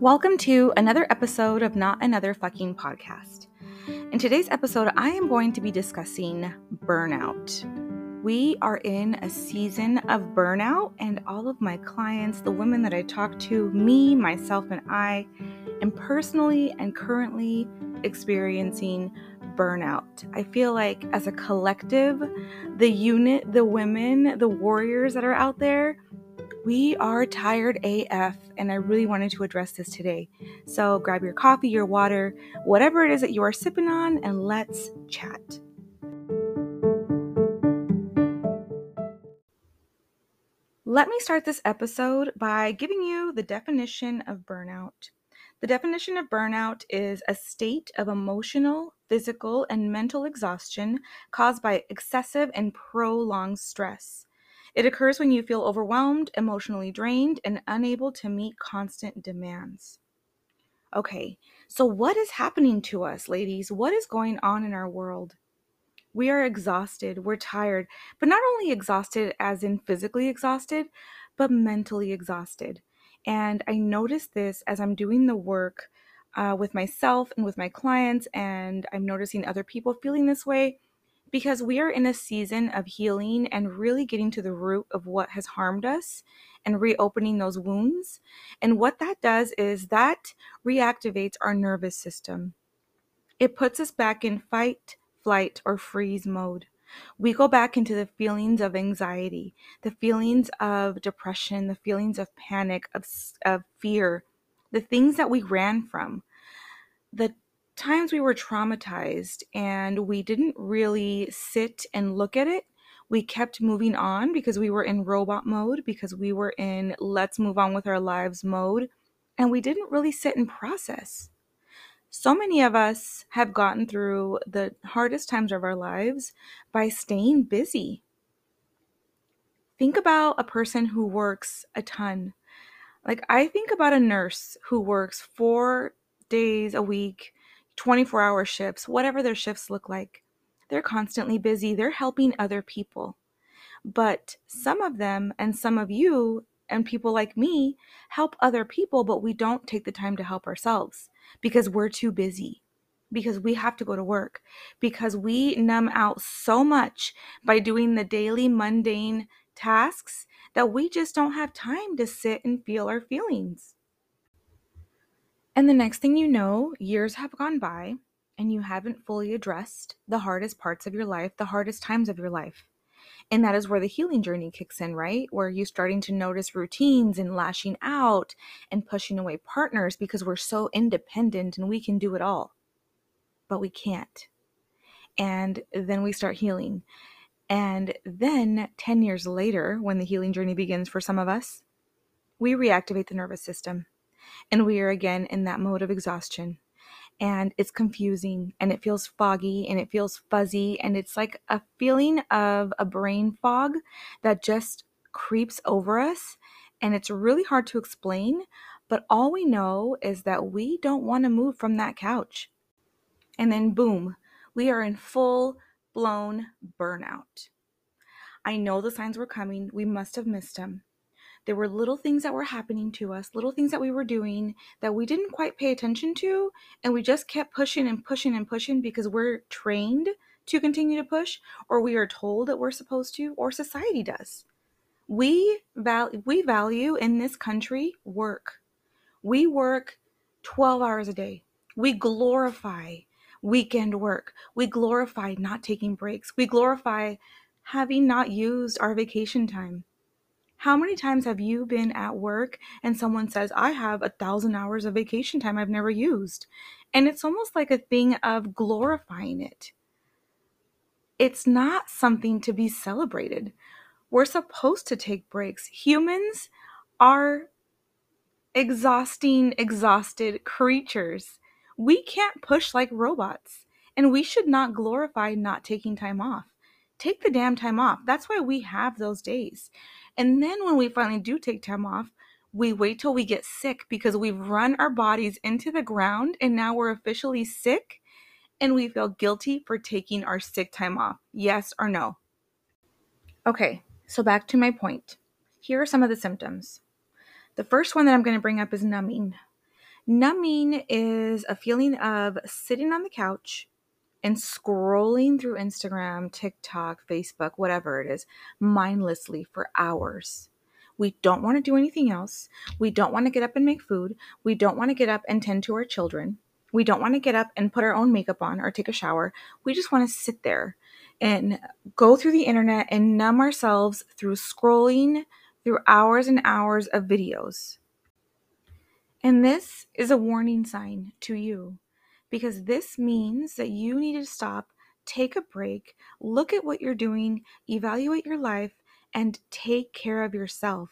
Welcome to another episode of Not Another Fucking Podcast. In today's episode, I am going to be discussing burnout. We are in a season of burnout, and all of my clients, the women that I talk to, me, myself, and I, am personally and currently experiencing burnout. I feel like as a collective, the unit, the women, the warriors that are out there, we are tired AF, and I really wanted to address this today. So grab your coffee, your water, whatever it is that you are sipping on, and let's chat. Let me start this episode by giving you the definition of burnout. The definition of burnout is a state of emotional, physical, and mental exhaustion caused by excessive and prolonged stress. It occurs when you feel overwhelmed, emotionally drained, and unable to meet constant demands. Okay, so what is happening to us, ladies? What is going on in our world? We are exhausted, we're tired, but not only exhausted as in physically exhausted, but mentally exhausted. And I notice this as I'm doing the work uh, with myself and with my clients, and I'm noticing other people feeling this way because we are in a season of healing and really getting to the root of what has harmed us and reopening those wounds. And what that does is that reactivates our nervous system. It puts us back in fight, flight, or freeze mode. We go back into the feelings of anxiety, the feelings of depression, the feelings of panic, of, of fear, the things that we ran from, the times we were traumatized and we didn't really sit and look at it. We kept moving on because we were in robot mode, because we were in let's move on with our lives mode, and we didn't really sit and process. So many of us have gotten through the hardest times of our lives by staying busy. Think about a person who works a ton. Like, I think about a nurse who works four days a week, 24 hour shifts, whatever their shifts look like. They're constantly busy, they're helping other people. But some of them, and some of you, and people like me, help other people, but we don't take the time to help ourselves because we're too busy, because we have to go to work, because we numb out so much by doing the daily mundane tasks that we just don't have time to sit and feel our feelings. And the next thing you know, years have gone by and you haven't fully addressed the hardest parts of your life, the hardest times of your life. And that is where the healing journey kicks in, right? Where you're starting to notice routines and lashing out and pushing away partners because we're so independent and we can do it all. But we can't. And then we start healing. And then 10 years later, when the healing journey begins for some of us, we reactivate the nervous system and we are again in that mode of exhaustion. And it's confusing and it feels foggy and it feels fuzzy. And it's like a feeling of a brain fog that just creeps over us. And it's really hard to explain. But all we know is that we don't want to move from that couch. And then, boom, we are in full blown burnout. I know the signs were coming. We must have missed them. There were little things that were happening to us, little things that we were doing that we didn't quite pay attention to. And we just kept pushing and pushing and pushing because we're trained to continue to push, or we are told that we're supposed to, or society does. We, val- we value in this country work. We work 12 hours a day. We glorify weekend work. We glorify not taking breaks. We glorify having not used our vacation time. How many times have you been at work and someone says, I have a thousand hours of vacation time I've never used? And it's almost like a thing of glorifying it. It's not something to be celebrated. We're supposed to take breaks. Humans are exhausting, exhausted creatures. We can't push like robots, and we should not glorify not taking time off. Take the damn time off. That's why we have those days. And then when we finally do take time off, we wait till we get sick because we've run our bodies into the ground and now we're officially sick and we feel guilty for taking our sick time off. Yes or no? Okay, so back to my point. Here are some of the symptoms. The first one that I'm going to bring up is numbing. Numbing is a feeling of sitting on the couch and scrolling through Instagram, TikTok, Facebook, whatever it is, mindlessly for hours. We don't want to do anything else. We don't want to get up and make food. We don't want to get up and tend to our children. We don't want to get up and put our own makeup on or take a shower. We just want to sit there and go through the internet and numb ourselves through scrolling through hours and hours of videos. And this is a warning sign to you because this means that you need to stop, take a break, look at what you're doing, evaluate your life, and take care of yourself.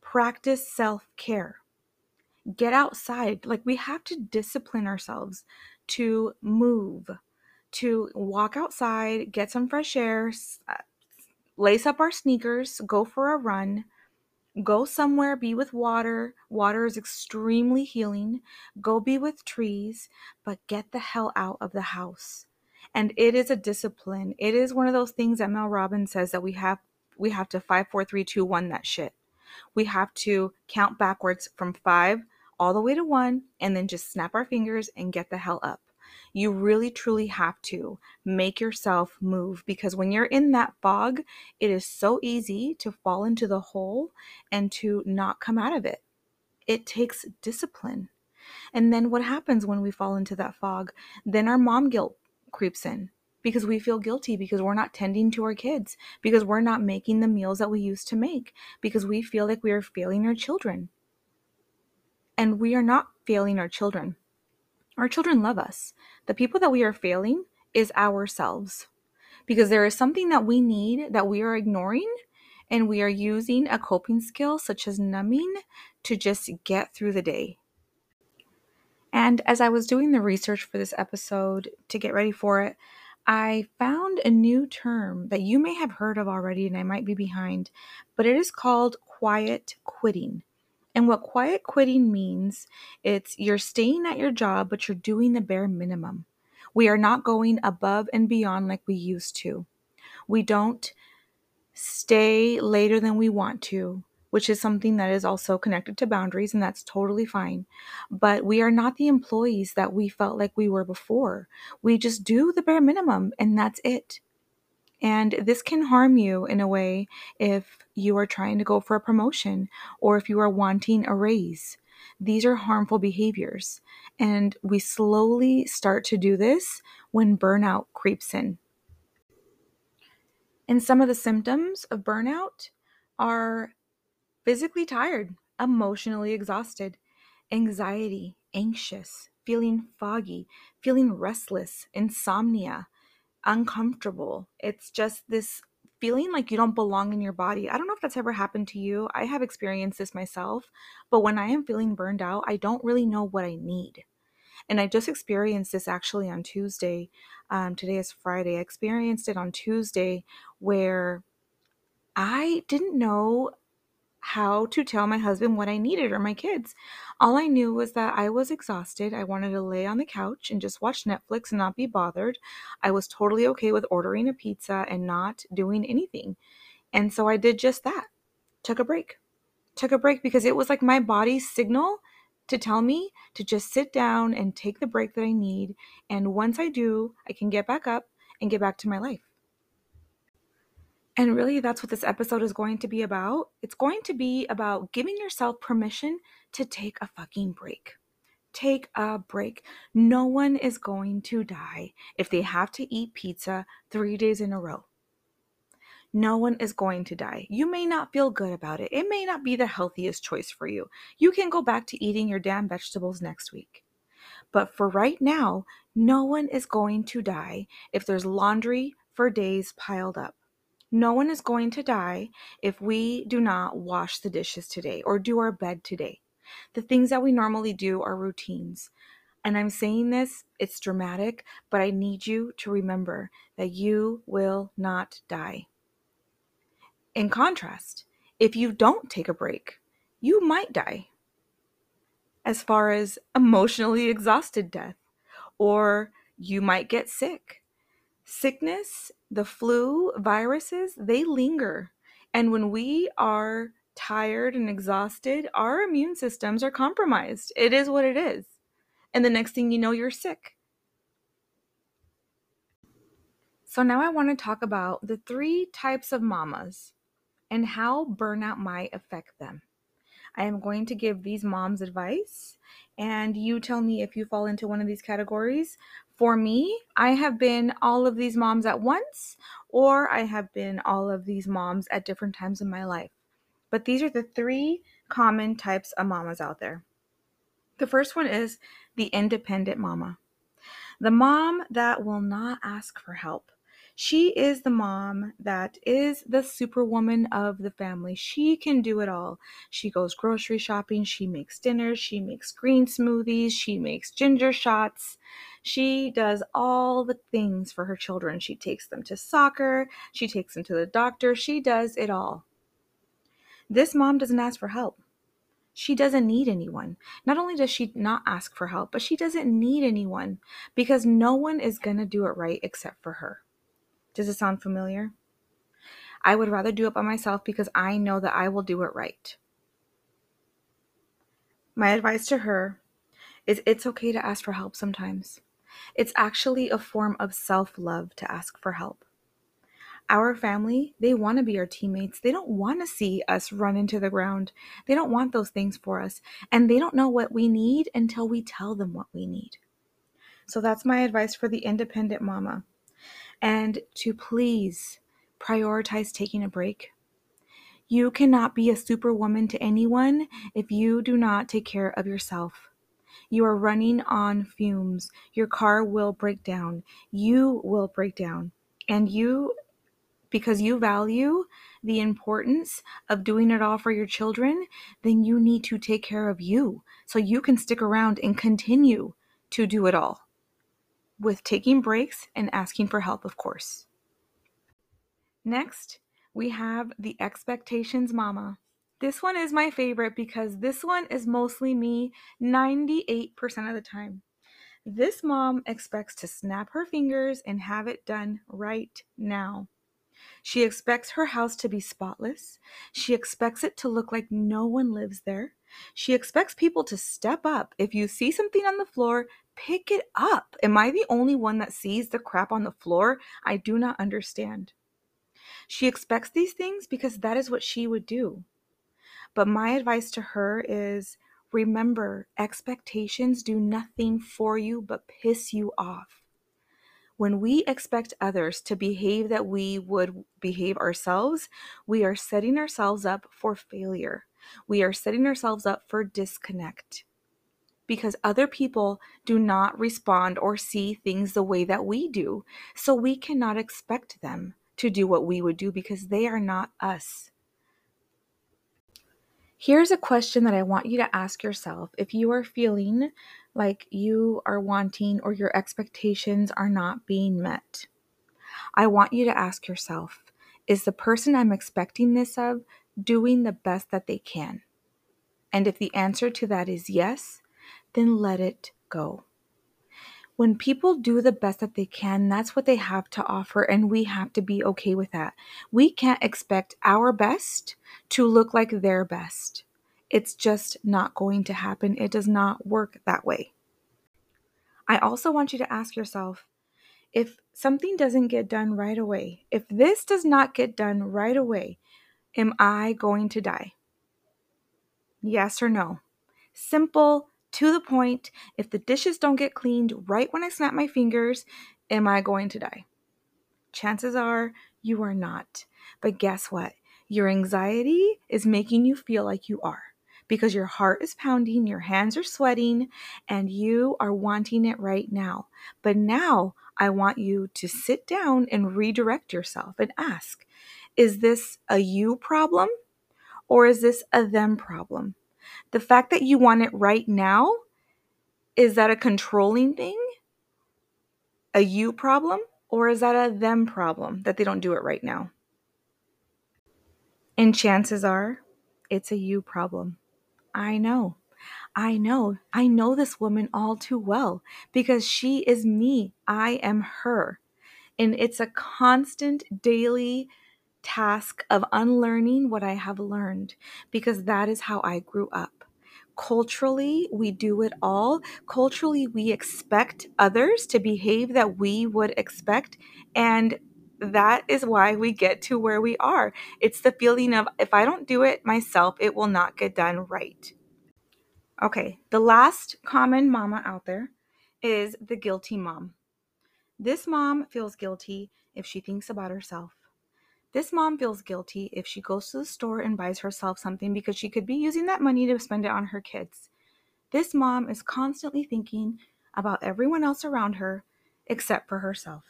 Practice self care. Get outside. Like we have to discipline ourselves to move, to walk outside, get some fresh air, uh, lace up our sneakers, go for a run, go somewhere, be with water. Water is extremely healing. Go be with trees, but get the hell out of the house. And it is a discipline. It is one of those things that Mel Robbins says that we have we have to five, four, three, two, one that shit. We have to count backwards from five all the way to one and then just snap our fingers and get the hell up. You really truly have to make yourself move because when you're in that fog, it is so easy to fall into the hole and to not come out of it. It takes discipline. And then what happens when we fall into that fog? Then our mom guilt creeps in because we feel guilty because we're not tending to our kids, because we're not making the meals that we used to make, because we feel like we are failing our children. And we are not failing our children. Our children love us. The people that we are failing is ourselves because there is something that we need that we are ignoring and we are using a coping skill such as numbing to just get through the day. And as I was doing the research for this episode to get ready for it, I found a new term that you may have heard of already and I might be behind, but it is called quiet quitting. And what quiet quitting means, it's you're staying at your job, but you're doing the bare minimum. We are not going above and beyond like we used to. We don't stay later than we want to, which is something that is also connected to boundaries, and that's totally fine. But we are not the employees that we felt like we were before. We just do the bare minimum, and that's it. And this can harm you in a way if you are trying to go for a promotion or if you are wanting a raise. These are harmful behaviors. And we slowly start to do this when burnout creeps in. And some of the symptoms of burnout are physically tired, emotionally exhausted, anxiety, anxious, feeling foggy, feeling restless, insomnia, uncomfortable. It's just this feeling like you don't belong in your body. I don't know if that's ever happened to you. I have experienced this myself, but when I am feeling burned out, I don't really know what I need. And I just experienced this actually on Tuesday. Um, today is Friday. I experienced it on Tuesday where I didn't know how to tell my husband what I needed or my kids. All I knew was that I was exhausted. I wanted to lay on the couch and just watch Netflix and not be bothered. I was totally okay with ordering a pizza and not doing anything. And so I did just that. Took a break. Took a break because it was like my body's signal to tell me to just sit down and take the break that I need. And once I do, I can get back up and get back to my life. And really, that's what this episode is going to be about. It's going to be about giving yourself permission to take a fucking break. Take a break. No one is going to die if they have to eat pizza three days in a row. No one is going to die. You may not feel good about it. It may not be the healthiest choice for you. You can go back to eating your damn vegetables next week. But for right now, no one is going to die if there's laundry for days piled up. No one is going to die if we do not wash the dishes today or do our bed today. The things that we normally do are routines. And I'm saying this, it's dramatic, but I need you to remember that you will not die. In contrast, if you don't take a break, you might die. As far as emotionally exhausted death, or you might get sick sickness, the flu, viruses, they linger. And when we are tired and exhausted, our immune systems are compromised. It is what it is. And the next thing you know, you're sick. So, now I want to talk about the three types of mamas and how burnout might affect them. I am going to give these moms advice, and you tell me if you fall into one of these categories. For me, I have been all of these moms at once, or I have been all of these moms at different times in my life. But these are the three common types of mamas out there. The first one is the independent mama, the mom that will not ask for help. She is the mom that is the superwoman of the family. She can do it all. She goes grocery shopping, she makes dinners, she makes green smoothies, she makes ginger shots. She does all the things for her children. She takes them to soccer, she takes them to the doctor, she does it all. This mom doesn't ask for help. She doesn't need anyone. Not only does she not ask for help, but she doesn't need anyone because no one is going to do it right except for her. Does it sound familiar? I would rather do it by myself because I know that I will do it right. My advice to her is it's okay to ask for help sometimes. It's actually a form of self love to ask for help. Our family, they want to be our teammates. They don't want to see us run into the ground. They don't want those things for us. And they don't know what we need until we tell them what we need. So that's my advice for the independent mama and to please prioritize taking a break. You cannot be a superwoman to anyone if you do not take care of yourself. You are running on fumes. Your car will break down. You will break down. And you, because you value the importance of doing it all for your children, then you need to take care of you so you can stick around and continue to do it all with taking breaks and asking for help, of course. Next, we have the expectations mama. This one is my favorite because this one is mostly me 98% of the time. This mom expects to snap her fingers and have it done right now. She expects her house to be spotless. She expects it to look like no one lives there. She expects people to step up. If you see something on the floor, pick it up. Am I the only one that sees the crap on the floor? I do not understand. She expects these things because that is what she would do. But my advice to her is remember, expectations do nothing for you but piss you off. When we expect others to behave that we would behave ourselves, we are setting ourselves up for failure. We are setting ourselves up for disconnect because other people do not respond or see things the way that we do. So we cannot expect them to do what we would do because they are not us. Here's a question that I want you to ask yourself if you are feeling like you are wanting or your expectations are not being met. I want you to ask yourself is the person I'm expecting this of doing the best that they can? And if the answer to that is yes, then let it go. When people do the best that they can, that's what they have to offer, and we have to be okay with that. We can't expect our best to look like their best. It's just not going to happen. It does not work that way. I also want you to ask yourself if something doesn't get done right away, if this does not get done right away, am I going to die? Yes or no? Simple, to the point. If the dishes don't get cleaned right when I snap my fingers, am I going to die? Chances are you are not. But guess what? Your anxiety is making you feel like you are because your heart is pounding, your hands are sweating, and you are wanting it right now. But now I want you to sit down and redirect yourself and ask Is this a you problem or is this a them problem? The fact that you want it right now, is that a controlling thing? A you problem? Or is that a them problem that they don't do it right now? And chances are it's a you problem. I know. I know. I know this woman all too well because she is me. I am her. And it's a constant daily task of unlearning what I have learned because that is how I grew up. Culturally, we do it all. Culturally, we expect others to behave that we would expect. And that is why we get to where we are. It's the feeling of if I don't do it myself, it will not get done right. Okay, the last common mama out there is the guilty mom. This mom feels guilty if she thinks about herself. This mom feels guilty if she goes to the store and buys herself something because she could be using that money to spend it on her kids. This mom is constantly thinking about everyone else around her except for herself.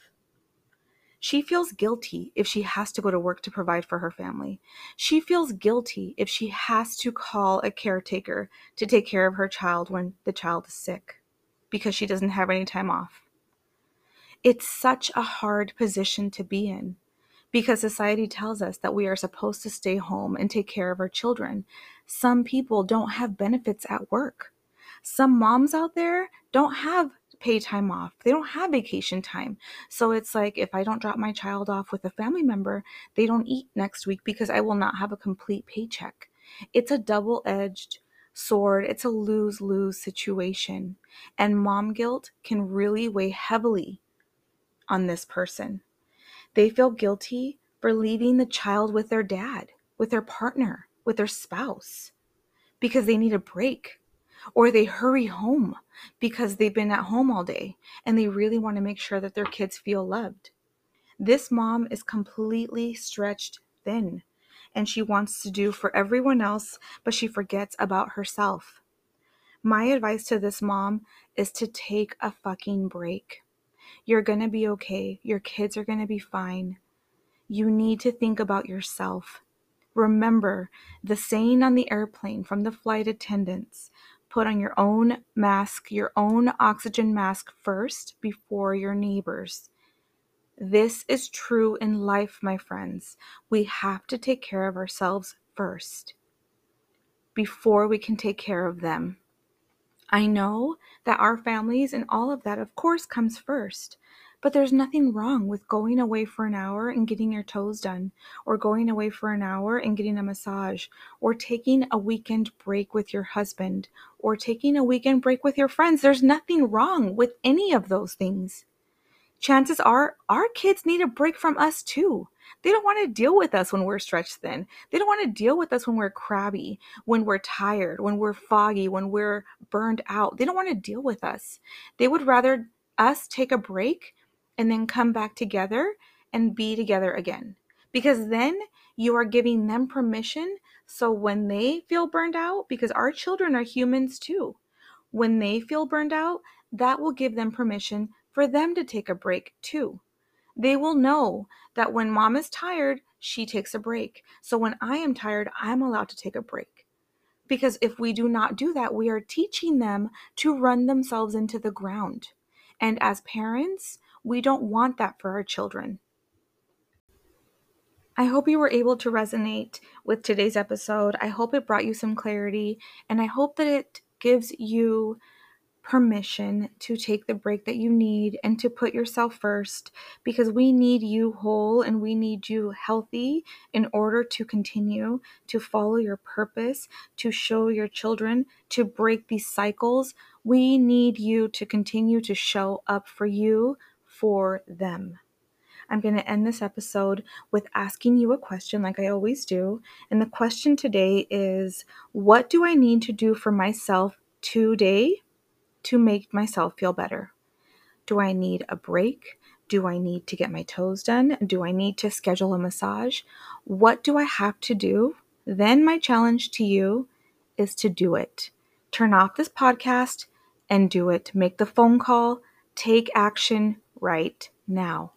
She feels guilty if she has to go to work to provide for her family. She feels guilty if she has to call a caretaker to take care of her child when the child is sick because she doesn't have any time off. It's such a hard position to be in because society tells us that we are supposed to stay home and take care of our children. Some people don't have benefits at work. Some moms out there don't have pay time off. They don't have vacation time. So it's like if I don't drop my child off with a family member, they don't eat next week because I will not have a complete paycheck. It's a double edged sword, it's a lose lose situation. And mom guilt can really weigh heavily on this person. They feel guilty for leaving the child with their dad, with their partner, with their spouse because they need a break or they hurry home because they've been at home all day and they really want to make sure that their kids feel loved. This mom is completely stretched thin and she wants to do for everyone else, but she forgets about herself. My advice to this mom is to take a fucking break. You're going to be okay. Your kids are going to be fine. You need to think about yourself. Remember the saying on the airplane from the flight attendants put on your own mask, your own oxygen mask first before your neighbors. This is true in life, my friends. We have to take care of ourselves first before we can take care of them. I know that our families and all of that, of course, comes first. But there's nothing wrong with going away for an hour and getting your toes done, or going away for an hour and getting a massage, or taking a weekend break with your husband, or taking a weekend break with your friends. There's nothing wrong with any of those things. Chances are our kids need a break from us too. They don't want to deal with us when we're stretched thin. They don't want to deal with us when we're crabby, when we're tired, when we're foggy, when we're burned out. They don't want to deal with us. They would rather us take a break and then come back together and be together again. Because then you are giving them permission. So when they feel burned out, because our children are humans too, when they feel burned out, that will give them permission for them to take a break too. They will know that when mom is tired, she takes a break. So when I am tired, I'm allowed to take a break. Because if we do not do that, we are teaching them to run themselves into the ground. And as parents, we don't want that for our children. I hope you were able to resonate with today's episode. I hope it brought you some clarity, and I hope that it gives you permission to take the break that you need and to put yourself first because we need you whole and we need you healthy in order to continue to follow your purpose, to show your children, to break these cycles. We need you to continue to show up for you, for them. I'm going to end this episode with asking you a question, like I always do. And the question today is What do I need to do for myself today to make myself feel better? Do I need a break? Do I need to get my toes done? Do I need to schedule a massage? What do I have to do? Then my challenge to you is to do it. Turn off this podcast and do it. Make the phone call, take action right now.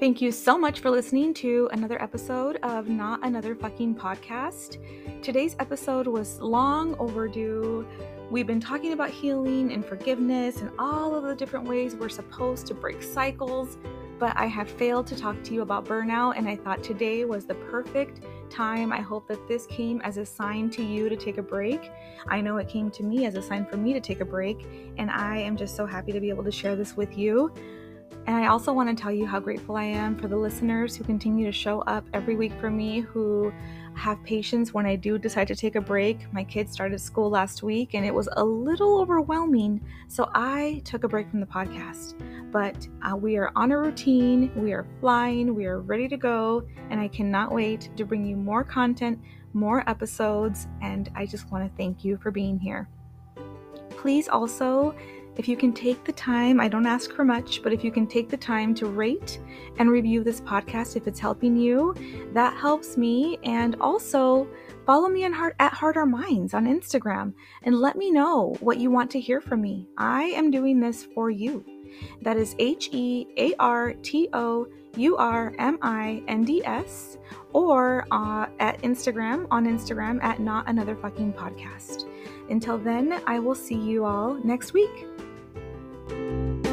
Thank you so much for listening to another episode of Not Another Fucking Podcast. Today's episode was long overdue. We've been talking about healing and forgiveness and all of the different ways we're supposed to break cycles, but I have failed to talk to you about burnout, and I thought today was the perfect time. I hope that this came as a sign to you to take a break. I know it came to me as a sign for me to take a break, and I am just so happy to be able to share this with you. And I also want to tell you how grateful I am for the listeners who continue to show up every week for me, who have patience when I do decide to take a break. My kids started school last week and it was a little overwhelming, so I took a break from the podcast. But uh, we are on a routine, we are flying, we are ready to go, and I cannot wait to bring you more content, more episodes, and I just want to thank you for being here. Please also if you can take the time, I don't ask for much, but if you can take the time to rate and review this podcast if it's helping you, that helps me. And also, follow me heart, at Heart Our Minds on Instagram and let me know what you want to hear from me. I am doing this for you. That is H E A R T O U R M I N D S or uh, at Instagram on Instagram at Not Another Fucking Podcast. Until then, I will see you all next week. Música